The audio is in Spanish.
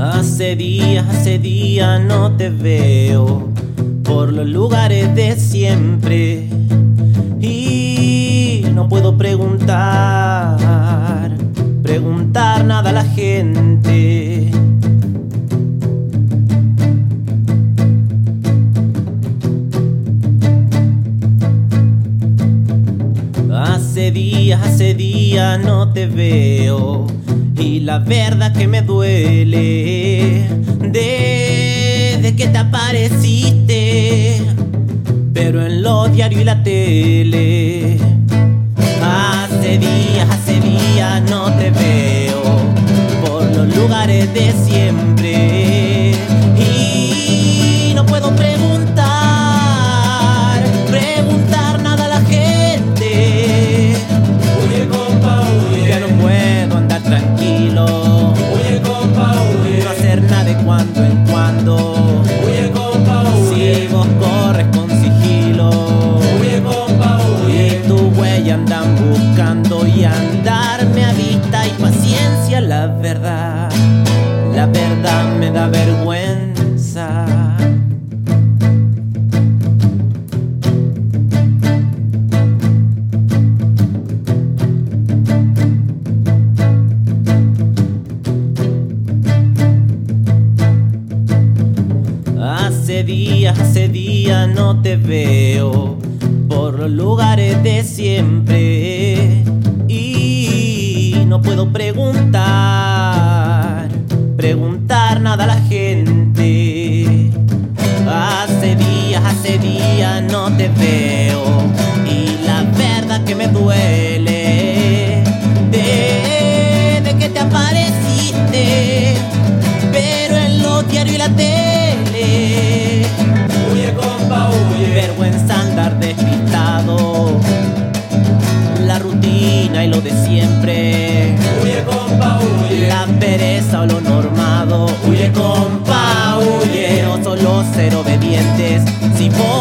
Hace días, hace días no te veo por los lugares de siempre y no puedo preguntar, preguntar nada a la gente. Hace días, hace días no te veo y la verdad que me duele desde que te apareciste, pero en los diarios y la tele. Da vergüenza. Hace días, hace días no te veo por los lugares de siempre y no puedo preguntar, te veo y la verdad que me duele desde que te apareciste, pero en los diarios y la tele. Huye compa, huye. Vergüenza andar despistado, la rutina y lo de siempre. Huye compa, huye. La pereza o lo normado, huye compa, huye. No son los ser obedientes. Si vos